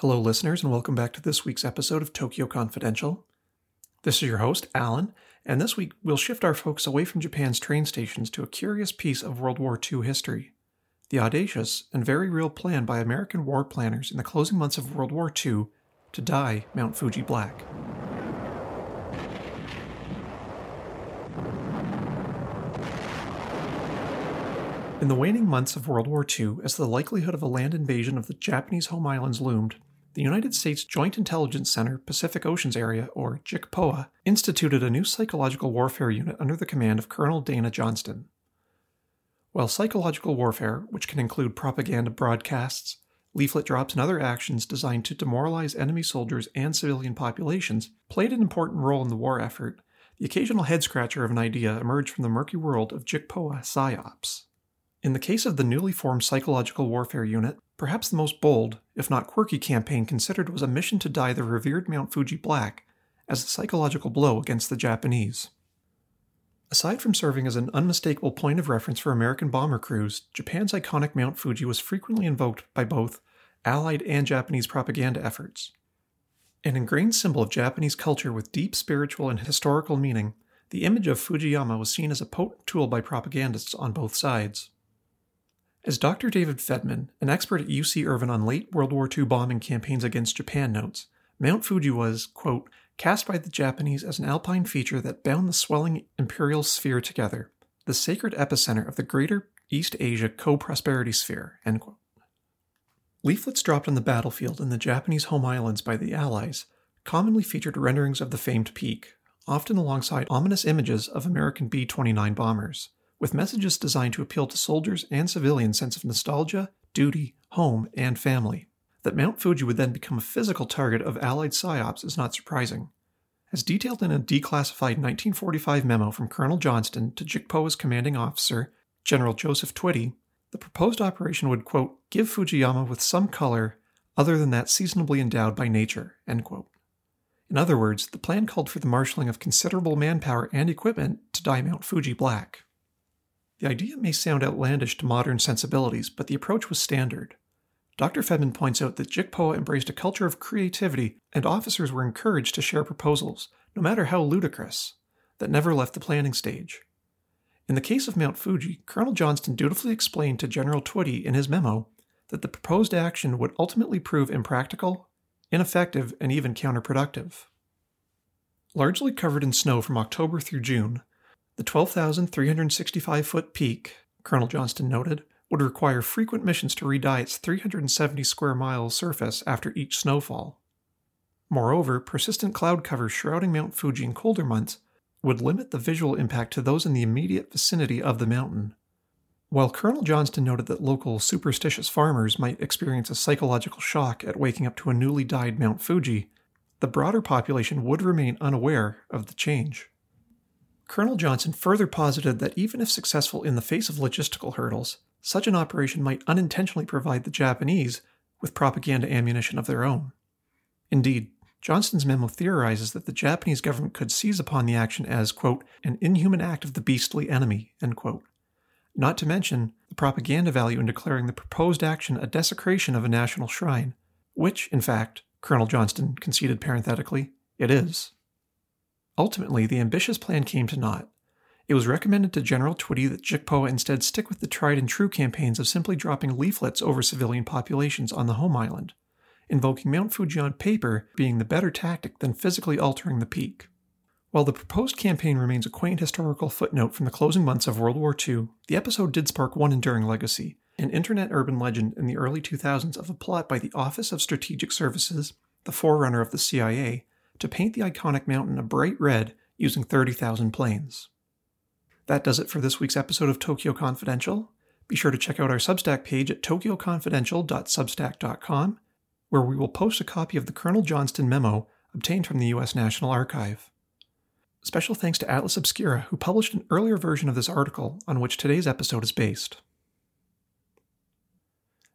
Hello, listeners, and welcome back to this week's episode of Tokyo Confidential. This is your host, Alan, and this week we'll shift our focus away from Japan's train stations to a curious piece of World War II history the audacious and very real plan by American war planners in the closing months of World War II to dye Mount Fuji black. In the waning months of World War II, as the likelihood of a land invasion of the Japanese home islands loomed, the United States Joint Intelligence Center Pacific Ocean Areas, or JICPOA, instituted a new psychological warfare unit under the command of Colonel Dana Johnston. While psychological warfare, which can include propaganda broadcasts, leaflet drops, and other actions designed to demoralize enemy soldiers and civilian populations, played an important role in the war effort, the occasional head scratcher of an idea emerged from the murky world of JICPOA PSYOPs. In the case of the newly formed Psychological Warfare Unit, perhaps the most bold, if not quirky, campaign considered was a mission to dye the revered Mount Fuji black as a psychological blow against the Japanese. Aside from serving as an unmistakable point of reference for American bomber crews, Japan's iconic Mount Fuji was frequently invoked by both Allied and Japanese propaganda efforts. An ingrained symbol of Japanese culture with deep spiritual and historical meaning, the image of Fujiyama was seen as a potent tool by propagandists on both sides. As Dr. David Fedman, an expert at UC Irvine on late World War II bombing campaigns against Japan, notes, Mount Fuji was, quote, cast by the Japanese as an alpine feature that bound the swelling imperial sphere together, the sacred epicenter of the greater East Asia co prosperity sphere, end quote. Leaflets dropped on the battlefield in the Japanese home islands by the Allies commonly featured renderings of the famed peak, often alongside ominous images of American B 29 bombers with messages designed to appeal to soldiers and civilians' sense of nostalgia, duty, home, and family. That Mount Fuji would then become a physical target of Allied PSYOPs is not surprising. As detailed in a declassified 1945 memo from Colonel Johnston to JICPOA's commanding officer, General Joseph Twitty, the proposed operation would, quote, give Fujiyama with some color other than that seasonably endowed by nature, end quote. In other words, the plan called for the marshaling of considerable manpower and equipment to dye Mount Fuji black. The idea may sound outlandish to modern sensibilities, but the approach was standard. Dr. Fedman points out that JICPOA embraced a culture of creativity, and officers were encouraged to share proposals, no matter how ludicrous, that never left the planning stage. In the case of Mount Fuji, Colonel Johnston dutifully explained to General Twitty in his memo that the proposed action would ultimately prove impractical, ineffective, and even counterproductive. Largely covered in snow from October through June, the 12,365 foot peak, Colonel Johnston noted, would require frequent missions to redye its 370 square mile surface after each snowfall. Moreover, persistent cloud cover shrouding Mount Fuji in colder months would limit the visual impact to those in the immediate vicinity of the mountain. While Colonel Johnston noted that local superstitious farmers might experience a psychological shock at waking up to a newly dyed Mount Fuji, the broader population would remain unaware of the change. Colonel Johnson further posited that even if successful in the face of logistical hurdles, such an operation might unintentionally provide the Japanese with propaganda ammunition of their own. Indeed, Johnston's memo theorizes that the Japanese government could seize upon the action as, quote, an inhuman act of the beastly enemy, end quote. Not to mention the propaganda value in declaring the proposed action a desecration of a national shrine, which, in fact, Colonel Johnston conceded parenthetically, it is. Ultimately, the ambitious plan came to naught. It was recommended to General Twitty that JICPOA instead stick with the tried and true campaigns of simply dropping leaflets over civilian populations on the home island, invoking Mount Fuji on paper being the better tactic than physically altering the peak. While the proposed campaign remains a quaint historical footnote from the closing months of World War II, the episode did spark one enduring legacy an internet urban legend in the early 2000s of a plot by the Office of Strategic Services, the forerunner of the CIA, to paint the iconic mountain a bright red using 30,000 planes. That does it for this week's episode of Tokyo Confidential. Be sure to check out our Substack page at tokyoconfidential.substack.com, where we will post a copy of the Colonel Johnston memo obtained from the U.S. National Archive. Special thanks to Atlas Obscura, who published an earlier version of this article on which today's episode is based.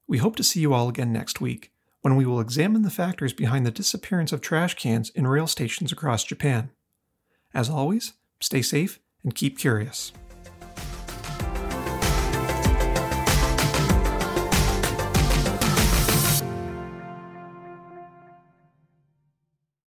We hope to see you all again next week when we will examine the factors behind the disappearance of trash cans in rail stations across Japan. As always, stay safe and keep curious.